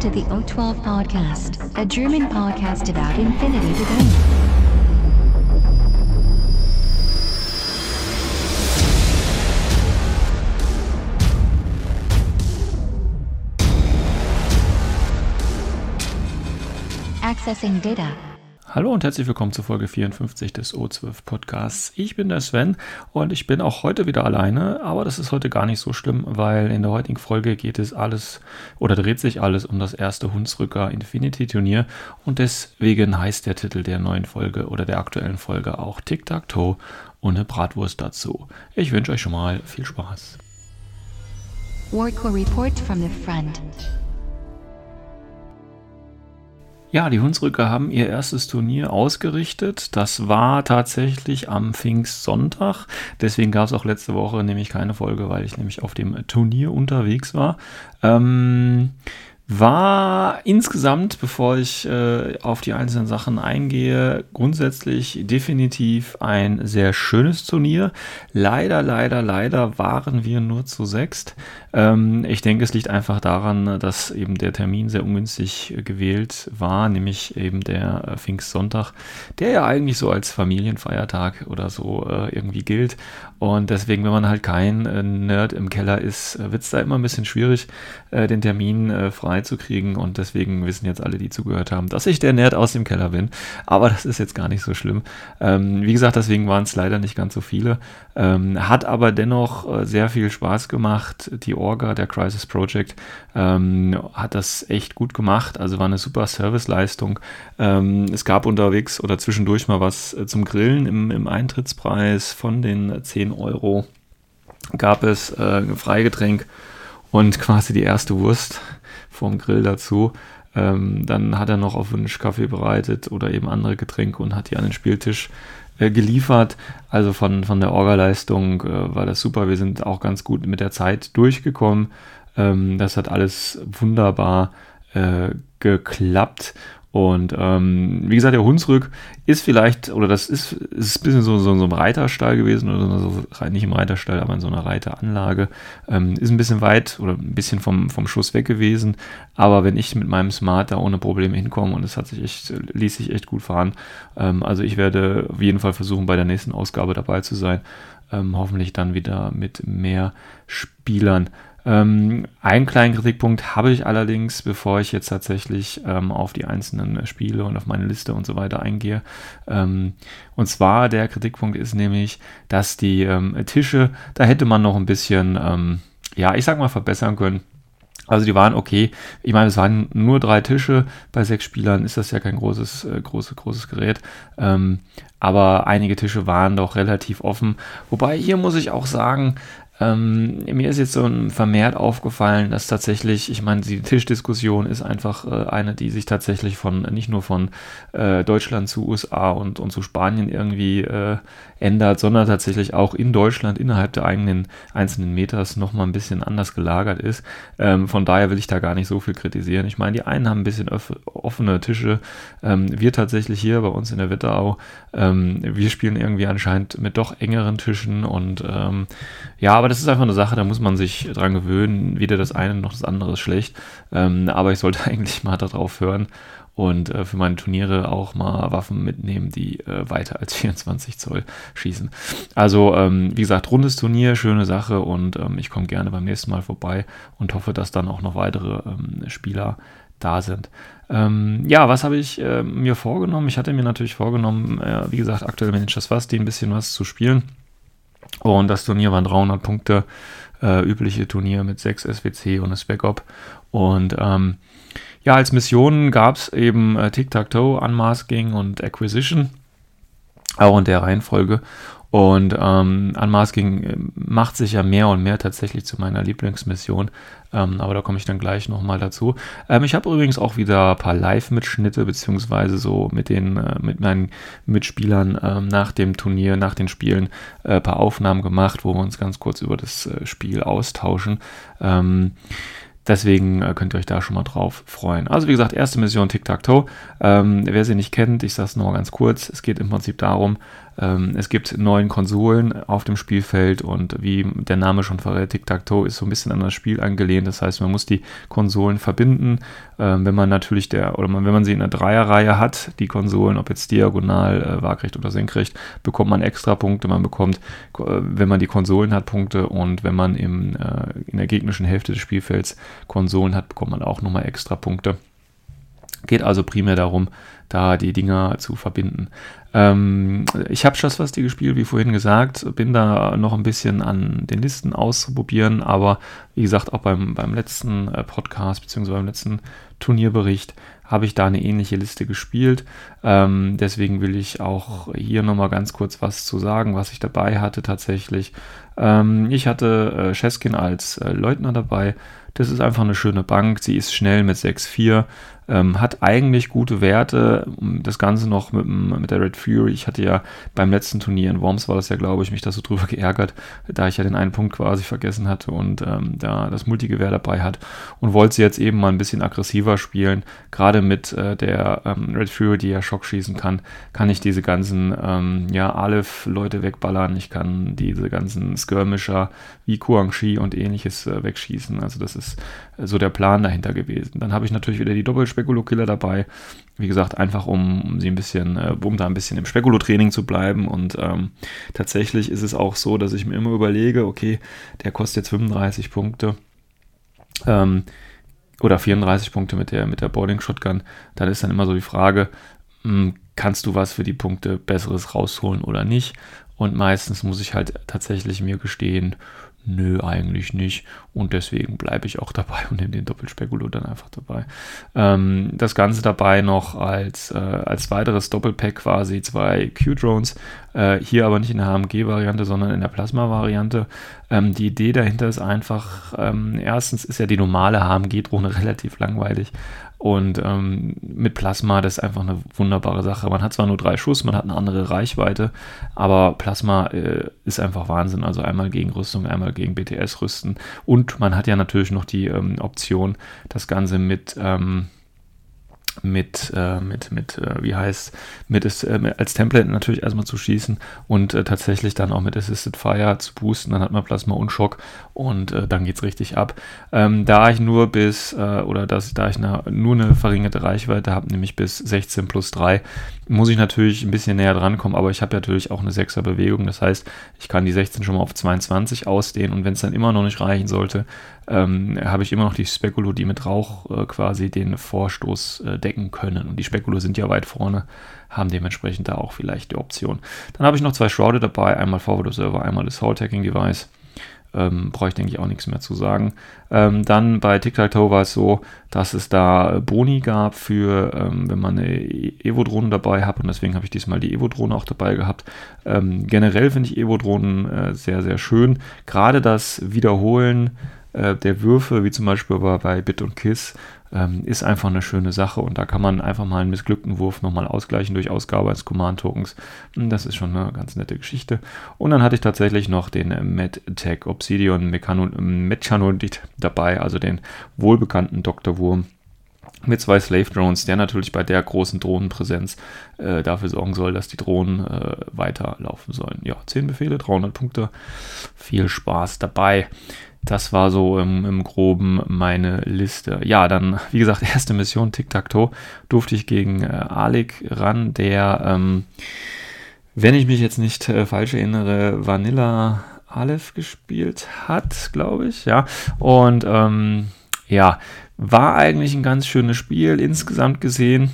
To the O12 Podcast, a German podcast about infinity to go. Accessing data. Hallo und herzlich willkommen zur Folge 54 des O12 Podcasts. Ich bin der Sven und ich bin auch heute wieder alleine, aber das ist heute gar nicht so schlimm, weil in der heutigen Folge geht es alles oder dreht sich alles um das erste Hunsrücker Infinity Turnier und deswegen heißt der Titel der neuen Folge oder der aktuellen Folge auch Tic-Tac-Toe und eine Bratwurst dazu. Ich wünsche euch schon mal viel Spaß. Warco report from the front. Ja, die Hunsrücker haben ihr erstes Turnier ausgerichtet. Das war tatsächlich am Pfingstsonntag. Deswegen gab es auch letzte Woche nämlich keine Folge, weil ich nämlich auf dem Turnier unterwegs war. Ähm, war insgesamt, bevor ich äh, auf die einzelnen Sachen eingehe, grundsätzlich definitiv ein sehr schönes Turnier. Leider, leider, leider waren wir nur zu sechst. Ähm, ich denke, es liegt einfach daran, dass eben der Termin sehr ungünstig gewählt war, nämlich eben der äh, Pfingstsonntag, der ja eigentlich so als Familienfeiertag oder so äh, irgendwie gilt. Und deswegen, wenn man halt kein äh, Nerd im Keller ist, wird es da immer ein bisschen schwierig, äh, den Termin äh, frei zu kriegen. Und deswegen wissen jetzt alle, die zugehört haben, dass ich der Nerd aus dem Keller bin. Aber das ist jetzt gar nicht so schlimm. Ähm, wie gesagt, deswegen waren es leider nicht ganz so viele. Ähm, hat aber dennoch äh, sehr viel Spaß gemacht. Die Orga der Crisis Project ähm, hat das echt gut gemacht. Also war eine super Serviceleistung. Ähm, es gab unterwegs oder zwischendurch mal was äh, zum Grillen im, im Eintrittspreis von den 10 Euro. Gab es äh, Freigetränk und quasi die erste Wurst vom Grill dazu. Ähm, dann hat er noch auf Wunsch Kaffee bereitet oder eben andere Getränke und hat die an den Spieltisch äh, geliefert. Also von, von der Orga-Leistung äh, war das super. Wir sind auch ganz gut mit der Zeit durchgekommen. Ähm, das hat alles wunderbar äh, geklappt. Und ähm, wie gesagt, der Hunsrück ist vielleicht, oder das ist, ist ein bisschen so, so, so ein Reiterstall gewesen, oder so, nicht im Reiterstall, aber in so einer Reiteranlage. Ähm, ist ein bisschen weit oder ein bisschen vom, vom Schuss weg gewesen. Aber wenn ich mit meinem Smart da ohne Probleme hinkomme und es hat sich echt, ließ sich echt gut fahren. Ähm, also ich werde auf jeden Fall versuchen, bei der nächsten Ausgabe dabei zu sein. Ähm, hoffentlich dann wieder mit mehr Spielern. Ähm, einen kleinen Kritikpunkt habe ich allerdings, bevor ich jetzt tatsächlich ähm, auf die einzelnen Spiele und auf meine Liste und so weiter eingehe. Ähm, und zwar der Kritikpunkt ist nämlich, dass die ähm, Tische, da hätte man noch ein bisschen, ähm, ja, ich sag mal, verbessern können. Also die waren okay. Ich meine, es waren nur drei Tische. Bei sechs Spielern ist das ja kein großes, äh, großes, großes Gerät. Ähm, aber einige Tische waren doch relativ offen. Wobei hier muss ich auch sagen, ähm, mir ist jetzt so vermehrt aufgefallen, dass tatsächlich, ich meine, die Tischdiskussion ist einfach äh, eine, die sich tatsächlich von nicht nur von äh, Deutschland zu USA und, und zu Spanien irgendwie äh, ändert, sondern tatsächlich auch in Deutschland innerhalb der eigenen einzelnen Meters nochmal ein bisschen anders gelagert ist. Ähm, von daher will ich da gar nicht so viel kritisieren. Ich meine, die einen haben ein bisschen offene Tische. Ähm, wir tatsächlich hier bei uns in der Wetterau, ähm, wir spielen irgendwie anscheinend mit doch engeren Tischen und ähm, ja, aber das ist einfach eine Sache, da muss man sich dran gewöhnen. Weder das eine noch das andere ist schlecht. Ähm, aber ich sollte eigentlich mal darauf hören und äh, für meine Turniere auch mal Waffen mitnehmen, die äh, weiter als 24 Zoll schießen. Also, ähm, wie gesagt, rundes Turnier, schöne Sache und ähm, ich komme gerne beim nächsten Mal vorbei und hoffe, dass dann auch noch weitere ähm, Spieler da sind. Ähm, ja, was habe ich äh, mir vorgenommen? Ich hatte mir natürlich vorgenommen, äh, wie gesagt, aktuell Managers Fast, ein bisschen was zu spielen. Und das Turnier waren 300 Punkte, äh, übliche Turnier mit 6 SWC und eine Spec-Op. Und ähm, ja, als Missionen gab es eben äh, Tic-Tac-Toe, Unmasking und Acquisition, auch in der Reihenfolge. Und ähm, Unmasking äh, macht sich ja mehr und mehr tatsächlich zu meiner Lieblingsmission. Ähm, aber da komme ich dann gleich nochmal dazu. Ähm, ich habe übrigens auch wieder ein paar Live-Mitschnitte, beziehungsweise so mit den, äh, mit meinen Mitspielern ähm, nach dem Turnier, nach den Spielen, äh, ein paar Aufnahmen gemacht, wo wir uns ganz kurz über das äh, Spiel austauschen. Ähm, Deswegen äh, könnt ihr euch da schon mal drauf freuen. Also wie gesagt, erste Mission Tic-Tac-Toe. Ähm, wer sie nicht kennt, ich sage es nochmal ganz kurz. Es geht im Prinzip darum, Ähm, es gibt neun Konsolen auf dem Spielfeld und wie der Name schon verrät, Tic-Tac-Toe ist so ein bisschen an das Spiel angelehnt. Das heißt, man muss die Konsolen verbinden. Ähm, wenn man natürlich der, oder man, wenn man sie in einer Dreierreihe hat, die Konsolen, ob jetzt diagonal, äh, waagrecht oder senkrecht, bekommt man extra Punkte. Man bekommt, äh, wenn man die Konsolen hat, Punkte und wenn man im, äh, in der gegnerischen Hälfte des Spielfelds Konsolen hat, bekommt man auch nochmal extra Punkte. Geht also primär darum, da die Dinger zu verbinden. Ähm, ich habe Schlossfasti gespielt, wie vorhin gesagt, bin da noch ein bisschen an den Listen auszuprobieren, aber wie gesagt, auch beim, beim letzten äh, Podcast bzw. beim letzten Turnierbericht habe ich da eine ähnliche Liste gespielt. Ähm, deswegen will ich auch hier nochmal ganz kurz was zu sagen, was ich dabei hatte tatsächlich. Ähm, ich hatte äh, Cheskin als äh, Leutnant dabei. Das ist einfach eine schöne Bank. Sie ist schnell mit 6,4. Ähm, hat eigentlich gute Werte. Das Ganze noch mit, mit der Red Fury. Ich hatte ja beim letzten Turnier in Worms war das ja, glaube ich, mich da so drüber geärgert, da ich ja den einen Punkt quasi vergessen hatte und ähm, da das Multigewehr dabei hat und wollte sie jetzt eben mal ein bisschen aggressiver spielen. Gerade mit äh, der ähm, Red Fury, die ja Schock schießen kann, kann ich diese ganzen ähm, ja, Aleph-Leute wegballern. Ich kann diese ganzen Skirmisher wie Kuangxi und ähnliches äh, wegschießen. Also das ist so der Plan dahinter gewesen. Dann habe ich natürlich wieder die Doppelspiel Spekulo-Killer dabei. Wie gesagt, einfach um, um sie ein bisschen, äh, um da ein bisschen im Spekulo-Training zu bleiben. Und ähm, tatsächlich ist es auch so, dass ich mir immer überlege, okay, der kostet jetzt 35 Punkte. Ähm, oder 34 Punkte mit der, mit der Boarding Shotgun. Dann ist dann immer so die Frage, hm, kannst du was für die Punkte Besseres rausholen oder nicht? Und meistens muss ich halt tatsächlich mir gestehen, Nö, eigentlich nicht. Und deswegen bleibe ich auch dabei und nehme den Doppelspekulo dann einfach dabei. Ähm, das Ganze dabei noch als, äh, als weiteres Doppelpack quasi zwei Q-Drones. Äh, hier aber nicht in der HMG-Variante, sondern in der Plasma-Variante. Ähm, die Idee dahinter ist einfach, ähm, erstens ist ja die normale HMG-Drohne relativ langweilig. Und ähm, mit Plasma, das ist einfach eine wunderbare Sache. Man hat zwar nur drei Schuss, man hat eine andere Reichweite, aber Plasma äh, ist einfach Wahnsinn. Also einmal gegen Rüstung, einmal gegen BTS rüsten. Und man hat ja natürlich noch die ähm, Option, das Ganze mit ähm, mit, äh, mit, mit äh, wie heißt, mit, äh, als Template natürlich erstmal zu schießen und äh, tatsächlich dann auch mit Assisted Fire zu boosten. Dann hat man Plasma und Schock und äh, dann geht es richtig ab. Ähm, da ich nur bis, äh, oder dass, da ich eine, nur eine verringerte Reichweite habe, nämlich bis 16 plus 3, muss ich natürlich ein bisschen näher dran kommen, aber ich habe natürlich auch eine 6er Bewegung. Das heißt, ich kann die 16 schon mal auf 22 ausdehnen und wenn es dann immer noch nicht reichen sollte, ähm, habe ich immer noch die Spekulo, die mit Rauch äh, quasi den Vorstoß äh, decken können. Und die Spekulo sind ja weit vorne, haben dementsprechend da auch vielleicht die Option. Dann habe ich noch zwei Shrouded dabei, einmal Forward Observer, einmal das Soul Tagging Device. Ähm, Brauche ich, denke ich, auch nichts mehr zu sagen. Ähm, dann bei Tic-Tac-Toe war es so, dass es da Boni gab für, ähm, wenn man eine Evo-Drohne dabei hat und deswegen habe ich diesmal die Evo-Drohne auch dabei gehabt. Ähm, generell finde ich Evo-Drohnen äh, sehr, sehr schön. Gerade das Wiederholen äh, der Würfe, wie zum Beispiel bei, bei Bit und Kiss, ähm, ist einfach eine schöne Sache und da kann man einfach mal einen missglückten Wurf nochmal ausgleichen durch Ausgabe eines Command-Tokens. Hm, das ist schon eine ganz nette Geschichte. Und dann hatte ich tatsächlich noch den MedTech Obsidian Mechanodit dabei, also den wohlbekannten Dr. Wurm mit zwei Slave Drones, der natürlich bei der großen Drohnenpräsenz äh, dafür sorgen soll, dass die Drohnen äh, weiterlaufen sollen. Ja, 10 Befehle, 300 Punkte. Viel Spaß dabei. Das war so im, im Groben meine Liste. Ja, dann, wie gesagt, erste Mission Tic-Tac-Toe durfte ich gegen äh, Alec ran, der, ähm, wenn ich mich jetzt nicht äh, falsch erinnere, Vanilla Aleph gespielt hat, glaube ich, ja. Und ähm, ja, war eigentlich ein ganz schönes Spiel insgesamt gesehen.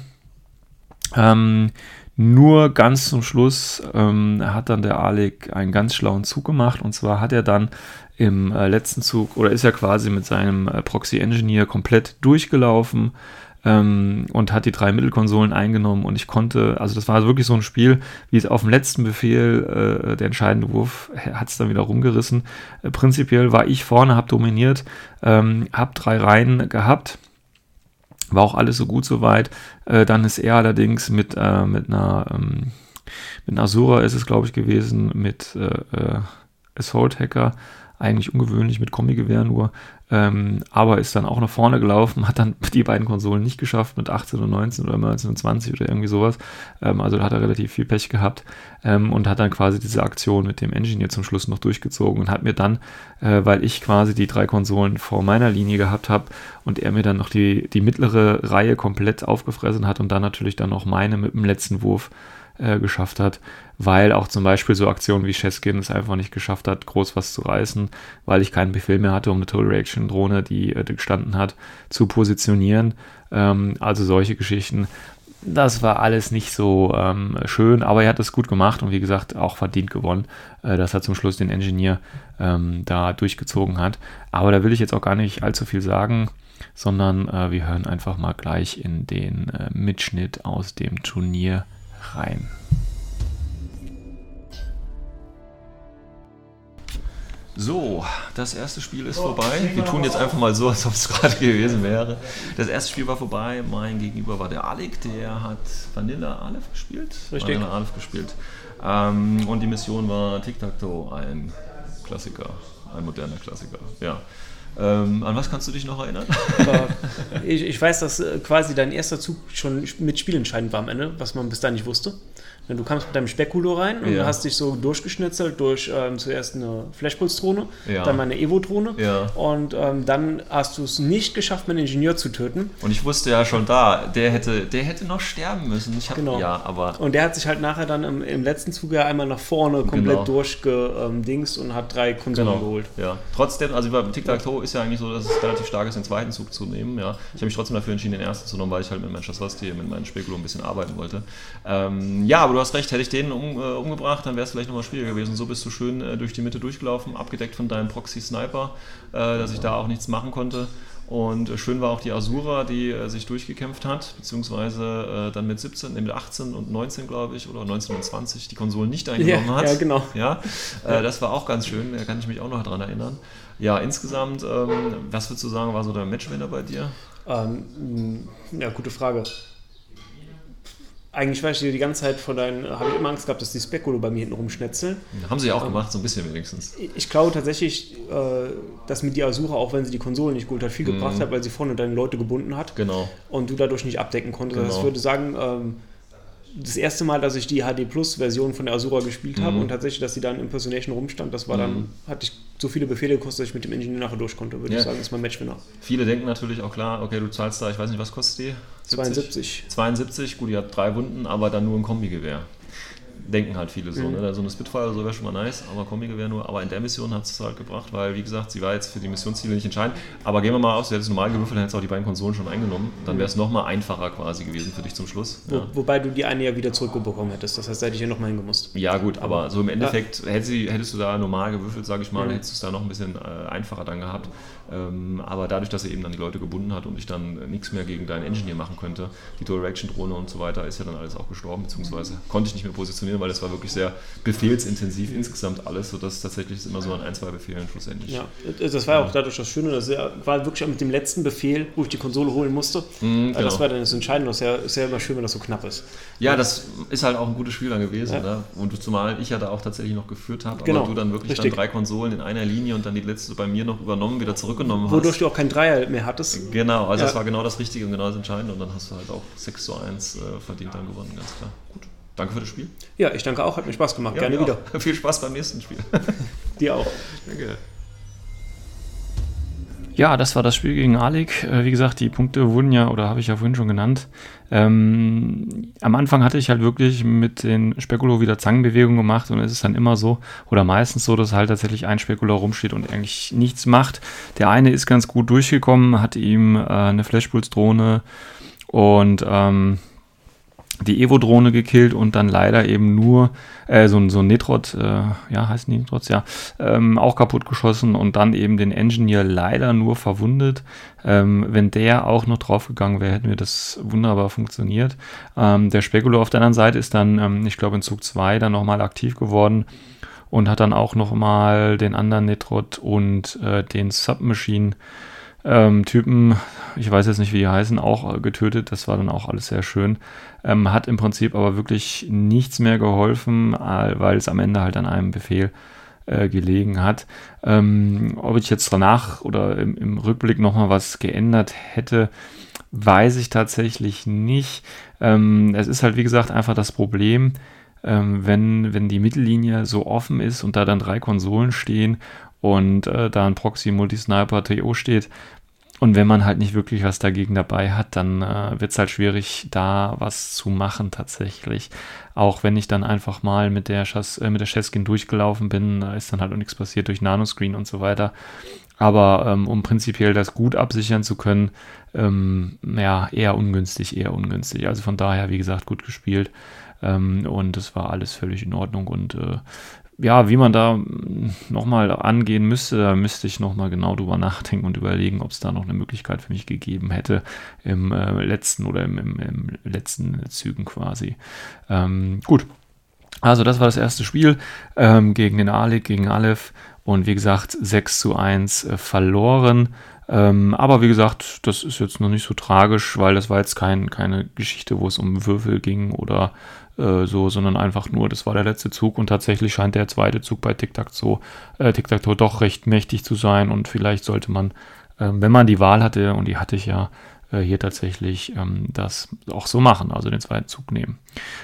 Ähm, nur ganz zum Schluss ähm, hat dann der Alec einen ganz schlauen Zug gemacht. Und zwar hat er dann im äh, letzten Zug oder ist er quasi mit seinem äh, Proxy Engineer komplett durchgelaufen ähm, und hat die drei Mittelkonsolen eingenommen und ich konnte, also das war wirklich so ein Spiel, wie es auf dem letzten Befehl, äh, der entscheidende Wurf, hat es dann wieder rumgerissen. Äh, prinzipiell war ich vorne, habe dominiert, ähm, habe drei Reihen gehabt. War auch alles so gut soweit. Äh, dann ist er allerdings mit, äh, mit einer ähm, mit Asura ist es, glaube ich, gewesen, mit äh, Assault Hacker eigentlich ungewöhnlich mit Kombigewehr nur, ähm, aber ist dann auch nach vorne gelaufen, hat dann die beiden Konsolen nicht geschafft mit 18 und 19 oder 19 und 20 oder irgendwie sowas. Ähm, also da hat er relativ viel Pech gehabt ähm, und hat dann quasi diese Aktion mit dem Engineer zum Schluss noch durchgezogen und hat mir dann, äh, weil ich quasi die drei Konsolen vor meiner Linie gehabt habe und er mir dann noch die, die mittlere Reihe komplett aufgefressen hat und dann natürlich dann noch meine mit dem letzten Wurf äh, geschafft hat, weil auch zum Beispiel so Aktionen wie Cheskin es einfach nicht geschafft hat, groß was zu reißen, weil ich keinen Befehl mehr hatte, um eine Total Reaction Drohne, die äh, gestanden hat, zu positionieren. Ähm, also solche Geschichten. Das war alles nicht so ähm, schön, aber er hat es gut gemacht und wie gesagt auch verdient gewonnen, äh, dass er zum Schluss den Engineer ähm, da durchgezogen hat. Aber da will ich jetzt auch gar nicht allzu viel sagen, sondern äh, wir hören einfach mal gleich in den äh, Mitschnitt aus dem Turnier rein. So, das erste Spiel ist vorbei. Wir tun jetzt einfach mal so, als ob es gerade gewesen wäre. Das erste Spiel war vorbei. Mein Gegenüber war der Alec, der hat Vanilla Aleph gespielt. Richtig. Vanilla Aleph gespielt. Ähm, und die Mission war Tic-Tac-Toe, ein Klassiker, ein moderner Klassiker. Ja. Ähm, an was kannst du dich noch erinnern? ich, ich, weiß, dass äh, quasi dein erster Zug schon mit Spielentscheidend war am Ende, was man bis dahin nicht wusste. Du kamst mit deinem Spekulo rein und ja. hast dich so durchgeschnitzelt durch ähm, zuerst eine Flashpulse-Drohne, ja. dann mal eine Evo-Drohne ja. und ähm, dann hast du es nicht geschafft, meinen Ingenieur zu töten. Und ich wusste ja schon da, der hätte, der hätte noch sterben müssen. Ich hab, genau. Ja, aber und der hat sich halt nachher dann im, im letzten Zug ja einmal nach vorne komplett genau. durchgedingst und hat drei Konsolen genau. geholt. Ja, trotzdem, also beim Tic-Tac-Toe ist ja eigentlich so, dass es relativ stark ist, den zweiten Zug zu nehmen. Ja. Ich habe mich trotzdem dafür entschieden, den ersten zu nehmen, weil ich halt mit Manchester City, mit meinem Spekulo ein bisschen arbeiten wollte. Ähm, ja, aber du hast recht, hätte ich den um, äh, umgebracht, dann wäre es vielleicht nochmal schwieriger gewesen. So bist du schön äh, durch die Mitte durchgelaufen, abgedeckt von deinem Proxy-Sniper, äh, dass ich da auch nichts machen konnte. Und äh, schön war auch die Asura, die äh, sich durchgekämpft hat, beziehungsweise äh, dann mit 17, mit 18 und 19, glaube ich, oder 19 und 20 die Konsolen nicht eingenommen ja, hat. Ja, genau. Ja, das war auch ganz schön, da kann ich mich auch noch daran erinnern. Ja, insgesamt, ähm, was würdest du sagen, war so der Matchwinner bei dir? Ähm, ja, gute Frage eigentlich weiß ich die ganze Zeit von deinen, habe ich immer Angst gehabt, dass die Spekulo bei mir hinten rumschnetzeln. Haben sie ja auch ähm, gemacht, so ein bisschen wenigstens. Ich glaube tatsächlich, äh, dass mit die Asura, auch wenn sie die Konsole nicht geholt hat, viel mhm. gebracht hat, weil sie vorne deine Leute gebunden hat. Genau. Und du dadurch nicht abdecken konntest. Genau. Also ich würde sagen, ähm, das erste Mal, dass ich die HD Plus Version von der Asura gespielt habe mhm. und tatsächlich, dass sie dann Impersonation rumstand, das war dann, mhm. hatte ich so viele Befehle gekostet, dass ich mit dem Ingenieur nachher durch konnte, würde ja. ich sagen, ist mein Matchwinner. Viele denken natürlich auch klar, okay, du zahlst da, ich weiß nicht, was kostet die? 72. 72, gut, die hat drei Wunden, aber dann nur ein Kombigewehr denken halt viele so. Mhm. Ne? So eine Spitfire so wäre schon mal nice, aber wäre nur. Aber in der Mission hat es halt gebracht, weil, wie gesagt, sie war jetzt für die Missionsziele nicht entscheidend. Aber gehen wir mal aus, du hättest normal gewürfelt, dann hättest du auch die beiden Konsolen schon eingenommen. Dann wäre es nochmal einfacher quasi gewesen für dich zum Schluss. Wo, ja. Wobei du die eine ja wieder zurückbekommen hättest. Das heißt, da hätte ich ja nochmal hingemusst. Ja, gut, aber so im Endeffekt ja. hättest, du, hättest du da normal gewürfelt, sage ich mal, mhm. hättest du es da noch ein bisschen äh, einfacher dann gehabt. Ähm, aber dadurch, dass er eben dann die Leute gebunden hat und ich dann nichts mehr gegen deinen Engineer machen könnte, die Dual-Reaction-Drohne und so weiter, ist ja dann alles auch gestorben, beziehungsweise konnte ich nicht mehr positionieren, weil das war wirklich sehr befehlsintensiv insgesamt alles, sodass tatsächlich es immer so an ein, zwei Befehlen schlussendlich. Ja, das war ja auch dadurch das Schöne, dass er war wirklich mit dem letzten Befehl, wo ich die Konsole holen musste. Mhm, genau. Das war dann das Entscheidende, das ist ja, ist ja immer schön, wenn das so knapp ist. Ja, das ist halt auch ein gutes Spiel dann gewesen. Ja. Ne? Und zumal ich ja da auch tatsächlich noch geführt habe, genau. aber du dann wirklich dann drei Konsolen in einer Linie und dann die letzte bei mir noch übernommen, wieder zurückgenommen hast. Wodurch du auch kein Dreier mehr hattest. Genau, also ja. das war genau das Richtige und genau das Entscheidende und dann hast du halt auch 6 zu 1 äh, verdient dann gewonnen, ganz klar. Gut. Danke für das Spiel. Ja, ich danke auch, hat mir Spaß gemacht. Ja, Gerne wieder. Viel Spaß beim nächsten Spiel. Dir auch. Danke. Ja, das war das Spiel gegen Alec. Äh, wie gesagt, die Punkte wurden ja, oder habe ich ja vorhin schon genannt. Ähm, am Anfang hatte ich halt wirklich mit den Spekulo wieder Zangenbewegungen gemacht und es ist dann immer so, oder meistens so, dass halt tatsächlich ein Spekulo rumsteht und eigentlich nichts macht. Der eine ist ganz gut durchgekommen, hat ihm äh, eine Flashpulse-Drohne und ähm, die Evo-Drohne gekillt und dann leider eben nur äh, so, so ein Netrot, äh, ja, heißen die Netrots, ja, ähm, auch kaputt geschossen und dann eben den Engineer leider nur verwundet. Ähm, wenn der auch noch draufgegangen wäre, hätten wir das wunderbar funktioniert. Ähm, der Spekulo auf der anderen Seite ist dann, ähm, ich glaube, in Zug 2 dann nochmal aktiv geworden und hat dann auch nochmal den anderen Netrot und äh, den Submachine ähm, Typen, ich weiß jetzt nicht, wie die heißen, auch äh, getötet. Das war dann auch alles sehr schön. Ähm, hat im Prinzip aber wirklich nichts mehr geholfen, äh, weil es am Ende halt an einem Befehl äh, gelegen hat. Ähm, ob ich jetzt danach oder im, im Rückblick nochmal was geändert hätte, weiß ich tatsächlich nicht. Ähm, es ist halt, wie gesagt, einfach das Problem, ähm, wenn, wenn die Mittellinie so offen ist und da dann drei Konsolen stehen und äh, da ein Proxy Multisniper TO steht, und wenn man halt nicht wirklich was dagegen dabei hat, dann äh, wird es halt schwierig, da was zu machen tatsächlich. Auch wenn ich dann einfach mal mit der, Chas äh, mit der Chesskin durchgelaufen bin, da ist dann halt auch nichts passiert durch Nanoscreen und so weiter. Aber ähm, um prinzipiell das gut absichern zu können, ähm, ja, eher ungünstig, eher ungünstig. Also von daher, wie gesagt, gut gespielt. Ähm, und es war alles völlig in Ordnung. Und äh, ja, wie man da nochmal angehen müsste, da müsste ich nochmal genau drüber nachdenken und überlegen, ob es da noch eine Möglichkeit für mich gegeben hätte im äh, letzten oder im, im, im, letzten Zügen quasi. Ähm, gut. Also das war das erste Spiel ähm, gegen den Alik, gegen Aleph und wie gesagt 6 zu 1 äh, verloren. Ähm, aber wie gesagt, das ist jetzt noch nicht so tragisch, weil das war jetzt kein, keine Geschichte, wo es um Würfel ging oder äh, so, sondern einfach nur, das war der letzte Zug und tatsächlich scheint der zweite Zug bei Tic-Tac-Toe äh, Tic doch recht mächtig zu sein und vielleicht sollte man, äh, wenn man die Wahl hatte, und die hatte ich ja, äh, hier tatsächlich ähm, das auch so machen, also den zweiten Zug nehmen.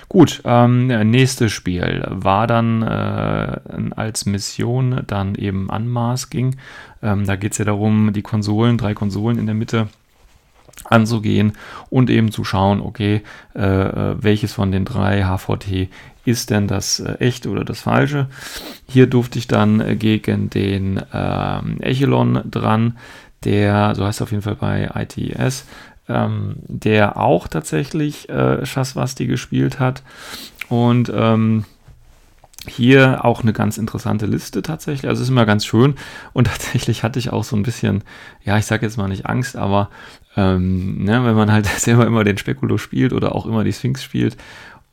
Gut, ähm, nächstes Spiel war dann äh, als Mission dann eben Unmasking. Ähm, da geht es ja darum, die Konsolen, drei Konsolen in der Mitte anzugehen und eben zu schauen, okay, äh, äh welches von den drei HVT ist denn das äh, echte oder das falsche. Hier durfte ich dann äh, gegen den äh, Echelon dran, der, so heißt er auf jeden Fall bei ITS, ähm, der auch tatsächlich äh, Shaswasti gespielt hat und ähm, hier auch eine ganz interessante Liste tatsächlich. Also es ist immer ganz schön. Und tatsächlich hatte ich auch so ein bisschen, ja, ich sage jetzt mal nicht Angst, aber ähm, ne, wenn man halt selber immer den Spekulo spielt oder auch immer die Sphinx spielt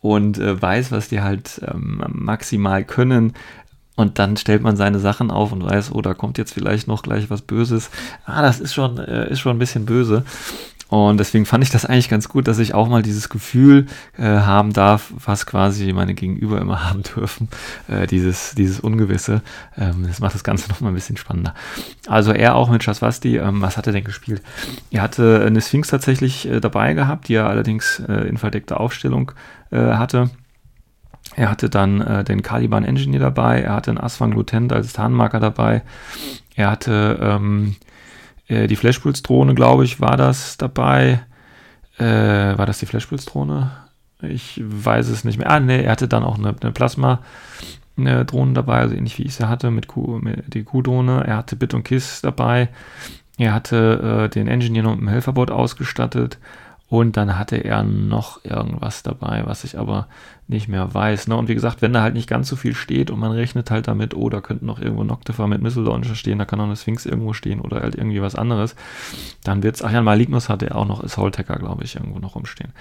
und äh, weiß, was die halt ähm, maximal können, und dann stellt man seine Sachen auf und weiß, oh, da kommt jetzt vielleicht noch gleich was Böses. Ah, das ist schon, äh, ist schon ein bisschen böse. Und deswegen fand ich das eigentlich ganz gut, dass ich auch mal dieses Gefühl äh, haben darf, was quasi meine Gegenüber immer haben dürfen. Äh, dieses, dieses Ungewisse. Ähm, das macht das Ganze nochmal ein bisschen spannender. Also er auch mit Shaswasti, ähm, was hat er denn gespielt? Er hatte eine Sphinx tatsächlich äh, dabei gehabt, die er allerdings äh, in verdeckter Aufstellung äh, hatte. Er hatte dann äh, den Caliban Engineer dabei, er hatte einen Asfang Lutent als Tarnmarker dabei, er hatte ähm, äh, die Flashpulse-Drohne, glaube ich, war das dabei. Äh, war das die Flashpulse-Drohne? Ich weiß es nicht mehr. Ah, nee, er hatte dann auch eine, eine Plasma-Drohne dabei, also ähnlich wie ich sie hatte, mit, Q, mit die Q-Drohne. Er hatte Bit und Kiss dabei. Er hatte äh, den Engineer und ein Helferbot ausgestattet. Und dann hatte er noch irgendwas dabei, was ich aber nicht mehr weiß. Ne? Und wie gesagt, wenn da halt nicht ganz so viel steht und man rechnet halt damit, oh, da könnte noch irgendwo Noctifer mit Missile Launcher stehen, da kann noch eine Sphinx irgendwo stehen oder halt irgendwie was anderes, dann wird es, ach ja, Malignos hatte er auch noch Assault Hacker, glaube ich, irgendwo noch rumstehen.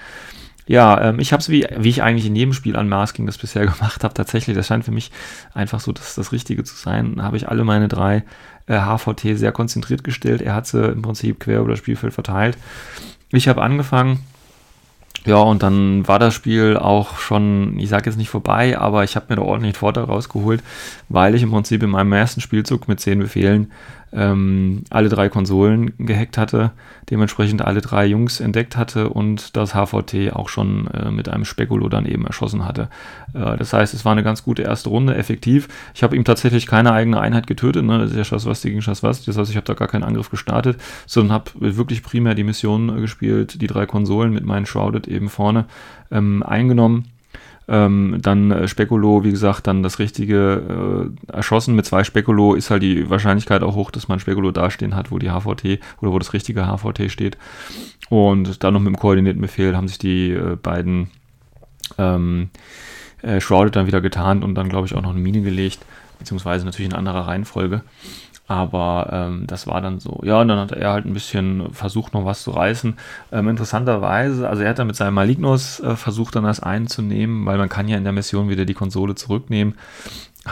Ja, ähm, ich habe es, wie, wie ich eigentlich in jedem Spiel an Masking das bisher gemacht habe, tatsächlich, das scheint für mich einfach so das, das Richtige zu sein, habe ich alle meine drei äh, HVT sehr konzentriert gestellt. Er hat sie im Prinzip quer über das Spielfeld verteilt ich habe angefangen, ja, und dann war das Spiel auch schon, ich sage jetzt nicht vorbei, aber ich habe mir da ordentlich Vorteil rausgeholt, weil ich im Prinzip in meinem ersten Spielzug mit zehn Befehlen ähm, alle drei Konsolen gehackt hatte, dementsprechend alle drei Jungs entdeckt hatte und das HVT auch schon äh, mit einem Spekulo dann eben erschossen hatte. Äh, das heißt, es war eine ganz gute erste Runde, effektiv. Ich habe ihm tatsächlich keine eigene Einheit getötet, ne? ja Schaswasti gegen Schaswasti, das heißt, ich habe da gar keinen Angriff gestartet, sondern habe wirklich primär die Mission äh, gespielt, die drei Konsolen mit meinen Shrouded eben vorne ähm, eingenommen ähm, dann äh, Spekulo, wie gesagt, dann das Richtige äh, erschossen. Mit zwei Spekulo ist halt die Wahrscheinlichkeit auch hoch, dass man Spekulo dastehen hat, wo die HVT oder wo das richtige HVT steht. Und dann noch mit dem Koordinatenbefehl haben sich die äh, beiden ähm, äh, Shrouded dann wieder getarnt und dann, glaube ich, auch noch eine Mine gelegt, beziehungsweise natürlich in anderer Reihenfolge. Aber ähm, das war dann so. Ja, und dann hat er halt ein bisschen versucht, noch was zu reißen. Ähm, interessanterweise, also er hat dann mit seinem Malignus äh, versucht, dann das einzunehmen, weil man kann ja in der Mission wieder die Konsole zurücknehmen.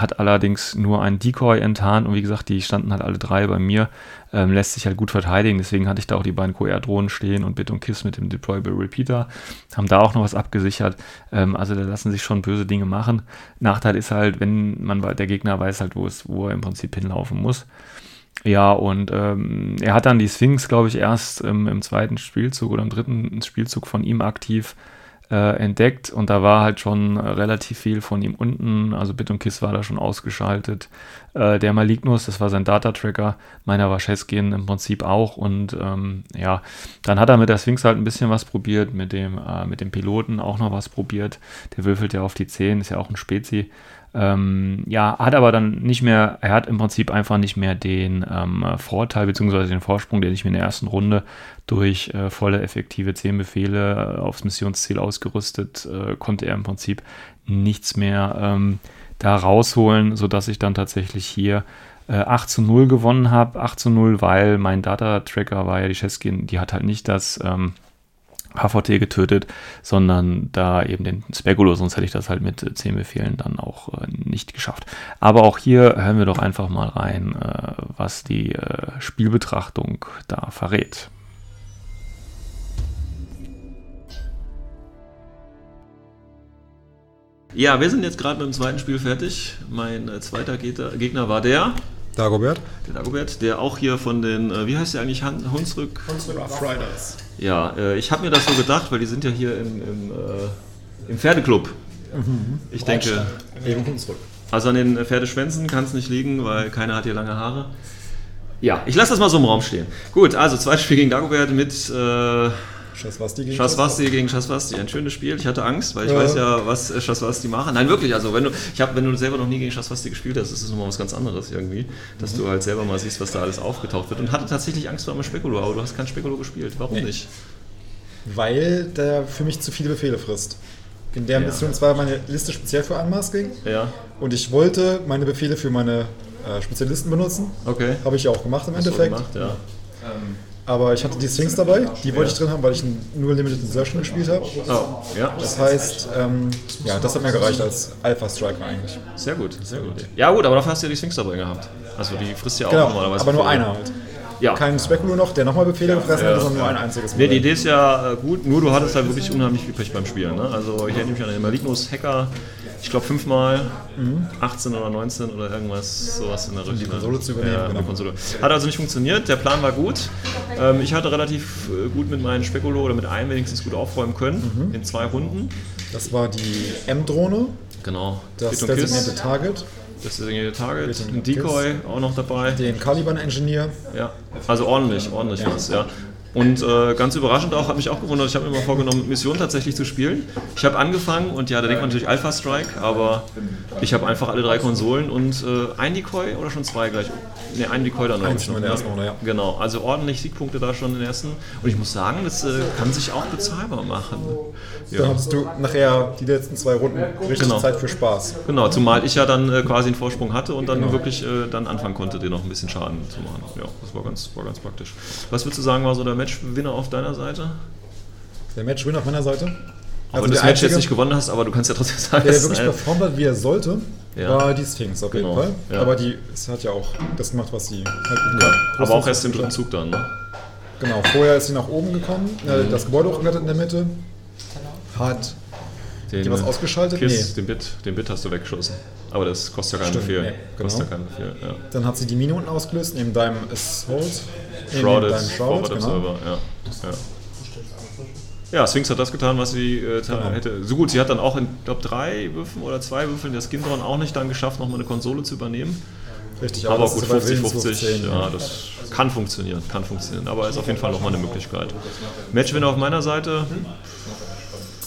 Hat allerdings nur einen Decoy enttarnt und wie gesagt, die standen halt alle drei bei mir, ähm, lässt sich halt gut verteidigen, deswegen hatte ich da auch die beiden QR-Drohnen stehen und Bit und Kiss mit dem Deployable Repeater, haben da auch noch was abgesichert, ähm, also da lassen sich schon böse Dinge machen. Nachteil ist halt, wenn man, der Gegner weiß halt, wo, es, wo er im Prinzip hinlaufen muss. Ja, und ähm, er hat dann die Sphinx, glaube ich, erst im zweiten Spielzug oder im dritten Spielzug von ihm aktiv äh, entdeckt und da war halt schon relativ viel von ihm unten. Also Bit und Kiss war da schon ausgeschaltet. Äh, der Malignus, das war sein Data-Tracker, meiner war Cheskin im Prinzip auch. Und ähm, ja, dann hat er mit der Sphinx halt ein bisschen was probiert, mit dem, äh, mit dem Piloten auch noch was probiert. Der würfelt ja auf die 10, ist ja auch ein Spezi. Ähm, ja, hat aber dann nicht mehr, er hat im Prinzip einfach nicht mehr den ähm, Vorteil bzw. den Vorsprung, den ich mir in der ersten Runde durch äh, volle effektive 10 Befehle äh, aufs Missionsziel ausgerüstet, äh, konnte er im Prinzip nichts mehr ähm, da rausholen, sodass ich dann tatsächlich hier äh, 8 zu 0 gewonnen habe. 8 zu 0, weil mein Data-Tracker war ja die Cheskin, die hat halt nicht das ähm, HVT getötet, sondern da eben den Speculo, sonst hätte ich das halt mit 10 Befehlen dann auch äh, nicht geschafft. Aber auch hier hören wir doch einfach mal rein, äh, was die äh, Spielbetrachtung da verrät. Ja, wir sind jetzt gerade mit dem zweiten Spiel fertig. Mein äh, zweiter Gegner war der Dagobert. Der Dagobert, der auch hier von den, äh, wie heißt der eigentlich, Hunsrück? Hunsrück Rough Riders. Ja, äh, ich habe mir das so gedacht, weil die sind ja hier im, im, äh, im Pferdeclub. Mhm. Ich denke. Eben Hunsrück. Also an den Pferdeschwänzen kann es nicht liegen, weil keiner hat hier lange Haare. Ja, ich lasse das mal so im Raum stehen. Gut, also zweites Spiel gegen Dagobert mit äh, Schaswasti gegen Schaswasti gegen Schaswasti. Ein schönes Spiel. Ich hatte Angst, weil ich ja. weiß ja, was äh, Schaswasti machen. Nein, wirklich. Also wenn du, ich habe, wenn du selber noch nie gegen Schaswasti gespielt hast, ist es nochmal was ganz anderes irgendwie, dass mhm. du halt selber mal siehst, was da alles aufgetaucht wird. Und hatte tatsächlich Angst vor einem Spekulo, aber du hast kein Spekulo gespielt. Warum nee. nicht? Weil der für mich zu viele Befehle frisst. In der ja. Mission zwar meine Liste speziell für Unmasking. Ja. Und ich wollte meine Befehle für meine äh, Spezialisten benutzen. Okay. Habe ich ja auch gemacht im Hast Endeffekt. Gemacht, ja. Aber ich hatte die Sphinx dabei, die wollte ich drin haben, weil ich nur Limited Insertion gespielt habe. Oh, ja. Das heißt, ähm, ja, das hat mir gereicht als Alpha Striker eigentlich. Sehr gut, sehr gut. Ja gut, aber dafür hast du ja die Sphinx dabei gehabt. Also die frisst ja auch genau, normalerweise. aber nur einer halt. Ja. Kein Speculo noch, der nochmal Befehle gefressen ja, hat, sondern nur ein einziges Mal. Nee, die Idee ist ja äh, gut, nur du hattest halt wirklich unheimlich viel Pech beim Spielen. Ne? Also ich erinnere mich an den Malignus Hacker, ich glaube fünfmal, mhm. 18 oder 19 oder irgendwas, sowas in der Richtung. Die Konsole zu übernehmen. Ja, genau. Konsole. Hat also nicht funktioniert, der Plan war gut. Ähm, ich hatte relativ äh, gut mit meinen Spekulo oder mit einem wenigstens gut aufräumen können, mhm. in zwei Runden. Das war die M-Drohne. Genau. Das designierte Target. Das designierte Target, ein Decoy auch noch dabei. Den Caliban Engineer. Ja, also ordentlich, ordentlich ja. was, ja. Und äh, ganz überraschend auch, hat mich auch gewundert, ich habe mir mal vorgenommen, Mission tatsächlich zu spielen. Ich habe angefangen und ja, da denkt man natürlich Alpha Strike, aber ich habe einfach alle drei Konsolen und äh, ein Decoy oder schon zwei gleich? Ne, ein Decoy dann noch. Eins in der ersten Runde, ja. Genau, also ordentlich Siegpunkte da schon in der ersten. Und ich muss sagen, das äh, kann sich auch bezahlbar machen. Ja. Dann hattest du nachher die letzten zwei Runden richtig genau. Zeit für Spaß. Genau, zumal ich ja dann äh, quasi einen Vorsprung hatte und dann genau. wirklich äh, dann anfangen konnte, dir noch ein bisschen Schaden zu machen. Ja, das war ganz, war ganz praktisch. Was würdest du sagen, war so der Matchwinner auf deiner Seite? Der Matchwinner auf meiner Seite? Also wenn du das Match jetzt nicht gewonnen hast, aber du kannst ja trotzdem sagen, der wirklich performt hat, wie er sollte, ja. war die Sphinx auf genau. jeden Fall. Ja. Aber die es hat ja auch das gemacht, was sie halt gut ja. Aber auch erst im dritten Zug dann, ne? Genau, vorher ist sie nach oben gekommen, äh, mhm. das Gebäude hochgeklettert in der Mitte, hat den, die was ausgeschaltet? Kiss, nee. den, Bit, den Bit hast du weggeschossen. Aber das kostet ja keinen Befehl. Nee, genau. kostet ja keinen Befehl ja. Dann hat sie die Mine unten ausgelöst, neben deinem Assault. Shrouded, deinem Shrouded genau. Observer, ja. ja. Ja, Sphinx hat das getan, was sie äh, genau. hätte. So gut, sie hat dann auch in, glaube drei Würfen oder zwei Würfeln der Skindron auch nicht dann geschafft, nochmal eine Konsole zu übernehmen. Richtig, aber, aber gut, 50, 50, 10, ja, das kann funktionieren, kann funktionieren. Aber ist auf jeden Fall nochmal eine Möglichkeit. Matchwinner auf meiner Seite.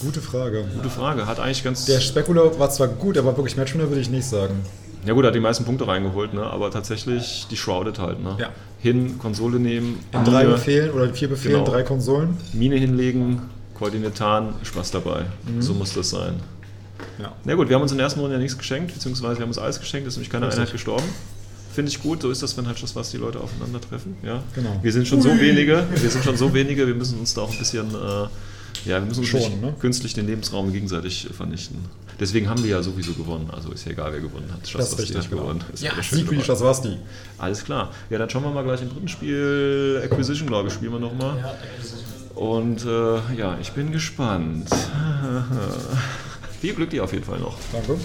Gute Frage. Gute Frage. Hat eigentlich ganz. Der Spekular war zwar gut, aber wirklich Matchwinner würde ich nicht sagen. Ja gut, er hat die meisten Punkte reingeholt, ne? aber tatsächlich die Shrouded halt. Ne? Ja. Hin, Konsole nehmen. In drei Befehlen oder vier Befehlen, genau. drei Konsolen. Mine hinlegen, Koordinatan, Spaß dabei. Mhm. So muss das sein. Ja. Na gut, wir haben uns in der ersten Runde ja nichts geschenkt, beziehungsweise wir haben uns alles geschenkt, ist nämlich keine Richtig. Einheit gestorben. Finde ich gut, so ist das, wenn halt das, was die Leute aufeinandertreffen. Ja? Genau. Wir sind schon so wenige, wir sind schon so wenige, wir müssen uns da auch ein bisschen äh, Ja, wir müssen uns Schon, nicht ne? künstlich den Lebensraum gegenseitig vernichten. Deswegen haben wir ja sowieso gewonnen. Also ist ja egal, wer gewonnen hat. Das ist Schaswasti richtig, hat genau. gewonnen. Ist Ja, alles schön Sieg dabei. Schaswasti. Alles klar. Ja, dann schauen wir mal gleich im dritten Spiel. Acquisition, glaube ich, spielen wir nochmal. Und äh, ja, ich bin gespannt. Viel Glück dir auf jeden Fall noch. Danke.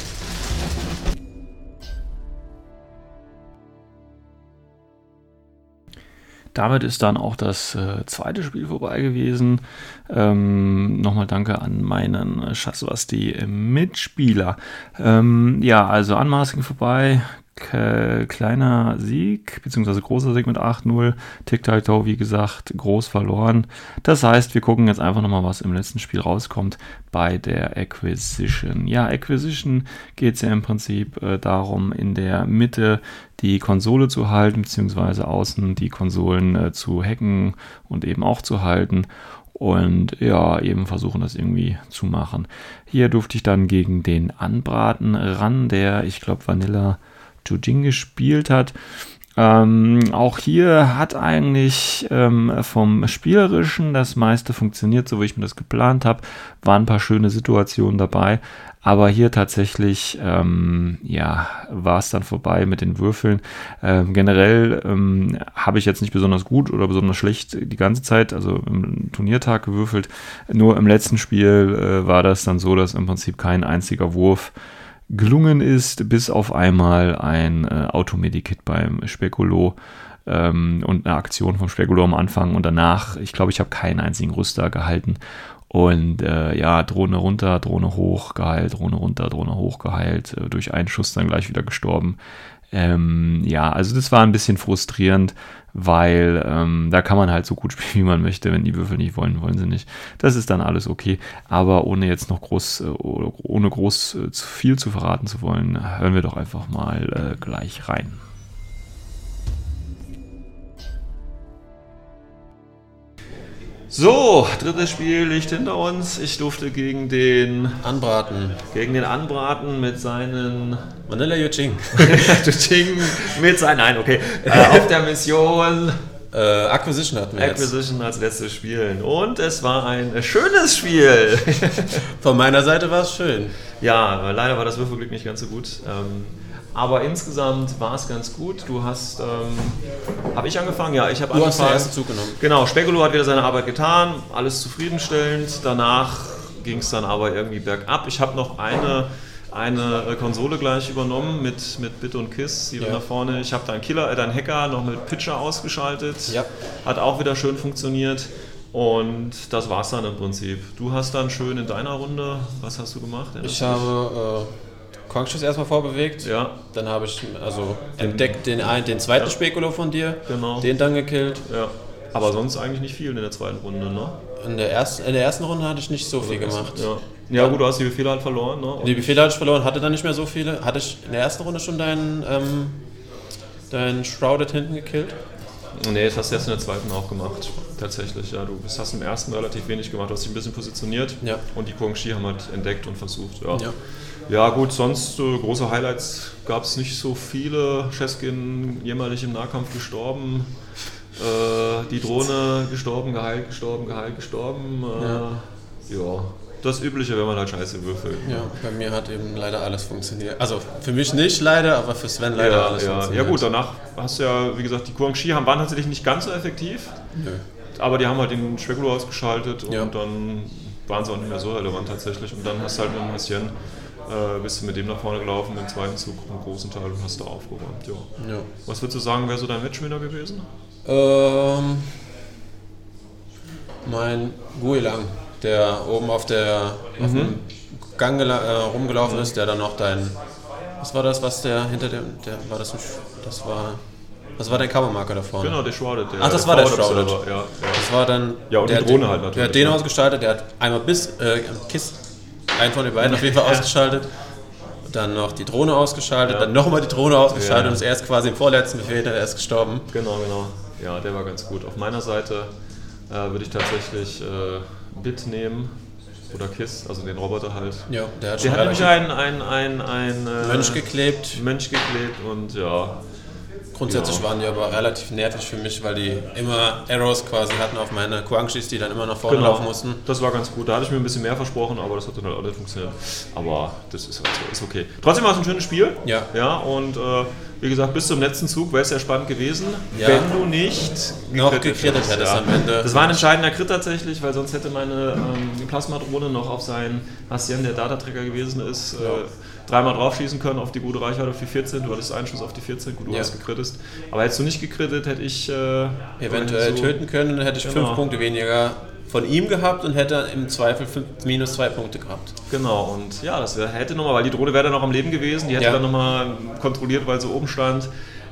Damit ist dann auch das äh, zweite Spiel vorbei gewesen. Ähm, Nochmal danke an meinen Schaswasti Mitspieler. Ähm, ja, also Unmasking vorbei. Kleiner Sieg, beziehungsweise großer Sieg mit 8-0. Tic-Tac-Toe, wie gesagt, groß verloren. Das heißt, wir gucken jetzt einfach nochmal, was im letzten Spiel rauskommt bei der Acquisition. Ja, Acquisition geht es ja im Prinzip äh, darum, in der Mitte die Konsole zu halten, beziehungsweise außen die Konsolen äh, zu hacken und eben auch zu halten. Und ja, eben versuchen das irgendwie zu machen. Hier durfte ich dann gegen den Anbraten ran, der, ich glaube, Vanilla Jujing gespielt hat. Ähm, auch hier hat eigentlich ähm, vom Spielerischen das meiste funktioniert, so wie ich mir das geplant habe. Waren ein paar schöne Situationen dabei, aber hier tatsächlich, ähm, ja, war es dann vorbei mit den Würfeln. Ähm, generell ähm, habe ich jetzt nicht besonders gut oder besonders schlecht die ganze Zeit, also im Turniertag gewürfelt. Nur im letzten Spiel äh, war das dann so, dass im Prinzip kein einziger Wurf gelungen ist, bis auf einmal ein äh, Automedikit beim Spekulo ähm, und eine Aktion vom Spekulo am Anfang und danach, ich glaube, ich habe keinen einzigen Rüster gehalten. Und äh, ja, Drohne runter, Drohne hoch, geheilt, Drohne runter, Drohne hoch, geheilt, äh, durch einen Schuss dann gleich wieder gestorben. Ähm, ja, also das war ein bisschen frustrierend, weil ähm, da kann man halt so gut spielen, wie man möchte. Wenn die Würfel nicht wollen, wollen sie nicht. Das ist dann alles okay. Aber ohne jetzt noch groß, äh, ohne groß äh, zu viel zu verraten zu wollen, hören wir doch einfach mal äh, gleich rein. So, drittes Spiel liegt hinter uns. Ich durfte gegen den, Anbraten. gegen den Anbraten mit seinen Vanilla Yuching. Ching, mit seinen, nein, okay, äh, auf der Mission äh, Acquisition hatten wir jetzt. Acquisition als letztes spielen. Und es war ein schönes Spiel. Von meiner Seite war es schön. ja, leider war das Würfelglück nicht ganz so gut. Ähm, aber insgesamt war es ganz gut. Du hast, ähm, habe ich angefangen? Ja, ich habe Du hast den angefangen. ersten Zug genommen. Genau, Spekulo hat wieder seine Arbeit getan, alles zufriedenstellend. Danach ging es dann aber irgendwie bergab. Ich habe noch eine, eine Konsole gleich übernommen mit, mit Bit und Kiss, die Ja. dann da vorne. Ich habe deinen Killer, äh, deinen Hacker noch mit Pitcher ausgeschaltet. Ja. Hat auch wieder schön funktioniert. Und das war's dann im Prinzip. Du hast dann schön in deiner Runde, was hast du gemacht? Ich habe Konkschuss erstmal vorbewegt. Ja, Dann habe ich also entdeckt den, einen, den zweiten Spekulo von dir. Genau. Den dann gekillt. ja. Aber sonst eigentlich nicht viel in der zweiten Runde, ne? In der, ersten, in der ersten Runde hatte ich nicht so viel gemacht. Ja. ja, gut, du hast die Befehle halt verloren, ne? Und Die Befehle hatte ich verloren, hatte dann nicht mehr so viele. Hatte ich in der ersten Runde schon deinen, ähm, deinen Shrouded hinten gekillt? Nee, das hast du jetzt in der zweiten auch gemacht. Tatsächlich, ja. Du hast im ersten relativ wenig gemacht. Du hast dich ein bisschen positioniert. Ja. Und die Guangxi haben halt entdeckt und versucht. Ja, Ja. Ja. gut, sonst äh, große Highlights gab es nicht so viele. Cheskin jämmerlich im Nahkampf gestorben. Äh, die Drohne gestorben, geheilt, gestorben, geheilt, gestorben. Äh, ja. Das Übliche, wenn man halt scheiße würfelt. Ja, bei mir hat eben leider alles funktioniert. Also für mich nicht leider, aber für Sven leider ja, alles ja. funktioniert. ja gut, danach hast du ja, wie gesagt, die Guangxi haben, waren tatsächlich nicht ganz so effektiv. Nö. Aber die haben halt den Spekulo ausgeschaltet und Ja. dann waren sie auch nicht mehr so relevant tatsächlich. Und dann hast du halt mit dem Häschen, äh, bist du mit dem nach vorne gelaufen, im zweiten Zug einen großen Teil und hast da aufgeräumt. Ja. Ja. Was würdest du sagen, wäre so dein Matchwinner gewesen? Ähm, mein Guilang, der oben auf der auf dem Gang äh, rumgelaufen ist, der dann noch dein. Was war das, was der hinter dem. Der, war das, ein, das war. Was war dein Covermarker da vorne? Genau, der Shrouded. Der, Ach, das war der Shrouded. Ja, ja. Das war dann. Ja, und die der hat Drohne den, halt natürlich, Der hat den ja. ausgeschaltet, der hat einmal bis. Äh, Kiss, einen von den beiden auf jeden Fall ausgeschaltet. Dann noch die Drohne ausgeschaltet, dann nochmal die Drohne ausgeschaltet und ist erst quasi im vorletzten Befehl, dann erst gestorben. Genau, genau. Ja, der war ganz gut. Auf meiner Seite äh, würde ich tatsächlich äh, Bit nehmen. Oder Kiss, also den Roboter halt. Ja, der hat Der schon hat nämlich relativ ein, ein, ein, ein äh, Mönch geklebt. Mönch geklebt und ja. Grundsätzlich Ja. waren die aber relativ nervig für mich, weil die immer Arrows quasi hatten auf meine Quangshis, die dann immer nach vorne laufen mussten. Genau. Das war ganz gut. Da hatte ich mir ein bisschen mehr versprochen, aber das hat dann halt auch nicht funktioniert. Aber das ist halt so, ist okay. Trotzdem war es ein schönes Spiel. Ja. Ja, und äh, wie gesagt, bis zum letzten Zug wäre es sehr spannend gewesen, Ja. wenn du nicht Noch gekrittet gekrittet hättest am Ende. Das war ein entscheidender Crit tatsächlich, weil sonst hätte meine ähm, Plasmadrohne noch auf seinen Hassian, der Dataträger gewesen ist, äh, dreimal draufschießen können auf die gute Reichweite auf die 14. Du hattest einen Schuss auf die 14, gut, du Ja. hast gekrittet. Aber hättest du nicht gekrittet, hätte ich äh, Eventuell so- töten können, dann hätte ich Genau. fünf Punkte weniger von ihm gehabt und hätte im Zweifel fünf, minus zwei Punkte gehabt. Genau, und ja, das hätte nochmal, weil die Drohne wäre dann noch am Leben gewesen, die hätte Ja. dann nochmal kontrolliert, weil sie oben stand.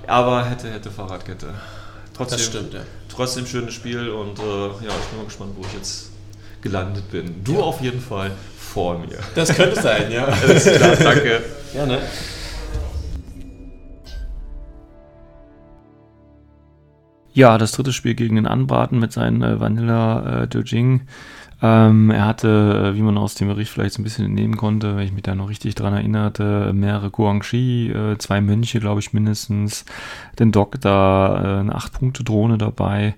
Aber hätte, hätte Fahrradkette. Trotzdem, Das stimmt, ja. Trotzdem schönes Spiel und äh, ja, ich bin mal gespannt, wo ich jetzt gelandet bin. Du auf jeden Fall vor mir. Das könnte sein, ja. Alles klar, danke. Gerne. Ja, das dritte Spiel gegen den Anbraten mit seinen äh, Vanilla äh, Dojing. Ähm, er hatte, äh, wie man aus dem Bericht vielleicht so ein bisschen entnehmen konnte, wenn ich mich da noch richtig dran erinnerte, mehrere Guangxi, äh, zwei Mönche, glaube ich, mindestens, den Doktor, äh, eine 8-Punkte-Drohne dabei.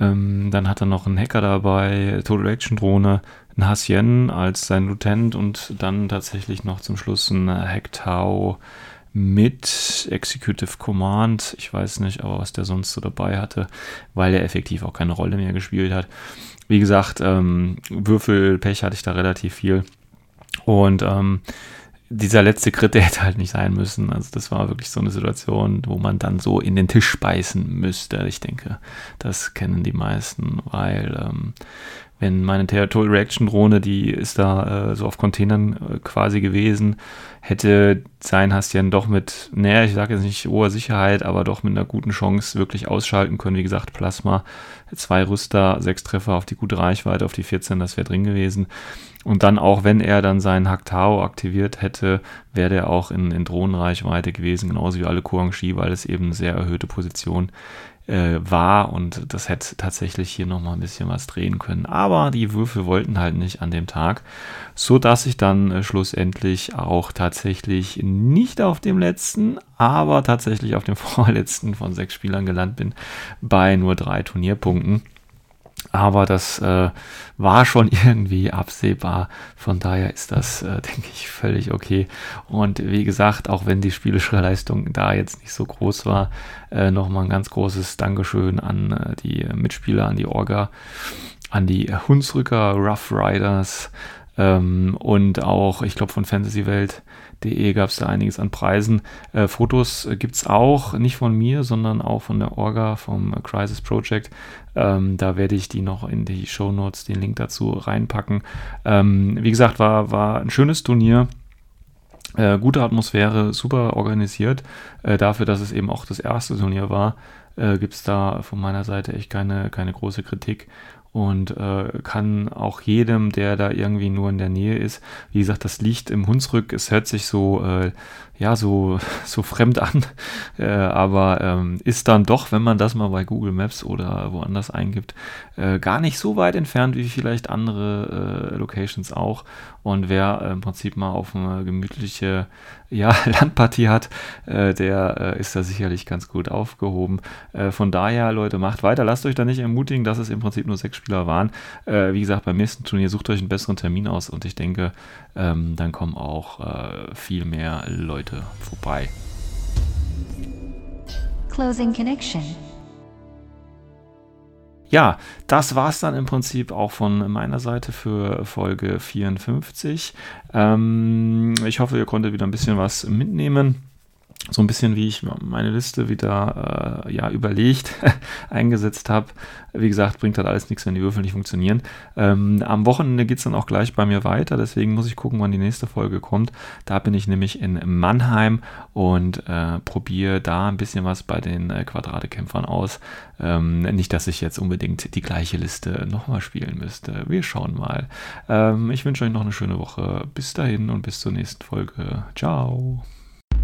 Ähm, dann hat er noch einen Hacker dabei, Total Action Drohne, einen Hassien als sein Lieutenant und dann tatsächlich noch zum Schluss einen Hack Tau mit Executive Command. Ich weiß nicht, aber was der sonst so dabei hatte, weil er effektiv auch keine Rolle mehr gespielt hat. Wie gesagt, ähm, Würfelpech hatte ich da relativ viel. Und ähm, dieser letzte Crit, der hätte halt nicht sein müssen. Also das war wirklich so eine Situation, wo man dann so in den Tisch beißen müsste. Ich denke, das kennen die meisten, weil ähm, wenn meine Territorial Reaction Drohne, die ist da äh, so auf Containern äh, quasi gewesen, hätte sein Hastian doch mit, naja, ich sage jetzt nicht hoher Sicherheit, aber doch mit einer guten Chance wirklich ausschalten können. Wie gesagt, Plasma, zwei Rüster, sechs Treffer auf die gute Reichweite, auf die 14, das wäre drin gewesen. Und dann auch, wenn er dann seinen Haktao aktiviert hätte, wäre der auch in, in Drohnenreichweite gewesen, genauso wie alle Kuangxi, weil es eben eine sehr erhöhte Position äh, war und das hätte tatsächlich hier nochmal ein bisschen was drehen können. Aber die Würfel wollten halt nicht an dem Tag, so dass ich dann äh, schlussendlich auch tatsächlich nicht auf dem letzten, aber tatsächlich auf dem vorletzten von sechs Spielern gelandet bin, bei nur drei Turnierpunkten. Aber das äh, war schon irgendwie absehbar. Von daher ist das, äh, denke ich, völlig okay. Und wie gesagt, auch wenn die spielerische Leistung da jetzt nicht so groß war, äh, nochmal ein ganz großes Dankeschön an äh, die Mitspieler, an die Orga, an die Hunsrücker Rough Riders ähm, und auch, ich glaube, von fantasywelt.de gab es da einiges an Preisen. Äh, Fotos äh, gibt es auch, nicht von mir, sondern auch von der Orga vom Crisis Project. Ähm, da werde ich die noch in die Show Notes, den Link dazu reinpacken. Ähm, wie gesagt, war, war ein schönes Turnier. Äh, gute Atmosphäre, super organisiert. Äh, dafür, dass es eben auch das erste Turnier war, äh, gibt es da von meiner Seite echt keine, keine große Kritik und äh, kann auch jedem, der da irgendwie nur in der Nähe ist, wie gesagt, das liegt im Hunsrück, es hört sich so, äh, ja, so, so fremd an, äh, aber ähm, ist dann doch, wenn man das mal bei Google Maps oder woanders eingibt, äh, gar nicht so weit entfernt wie vielleicht andere äh, Locations auch. Und wer äh, im Prinzip mal auf eine gemütliche ja, Landpartie hat, der ist da sicherlich ganz gut aufgehoben. Von daher, Leute, macht weiter. Lasst euch da nicht ermutigen, dass es im Prinzip nur sechs Spieler waren. Äh, wie gesagt, beim nächsten Turnier sucht euch einen besseren Termin aus und ich denke, ähm, dann kommen auch äh, viel mehr Leute vorbei. Closing connection. Ja, das war es dann im Prinzip auch von meiner Seite für Folge 54. Ähm, ich hoffe, ihr konntet wieder ein bisschen was mitnehmen. So ein bisschen, wie ich meine Liste wieder äh, ja, überlegt eingesetzt habe. Wie gesagt, bringt halt alles nichts, wenn die Würfel nicht funktionieren. Ähm, am Wochenende geht es dann auch gleich bei mir weiter, deswegen muss ich gucken, wann die nächste Folge kommt. Da bin ich nämlich in Mannheim und äh, probiere da ein bisschen was bei den äh, Quadratekämpfern aus. Ähm, nicht, dass ich jetzt unbedingt die gleiche Liste nochmal spielen müsste. Wir schauen mal. Ähm, ich wünsche euch noch eine schöne Woche. Bis dahin und bis zur nächsten Folge. Ciao.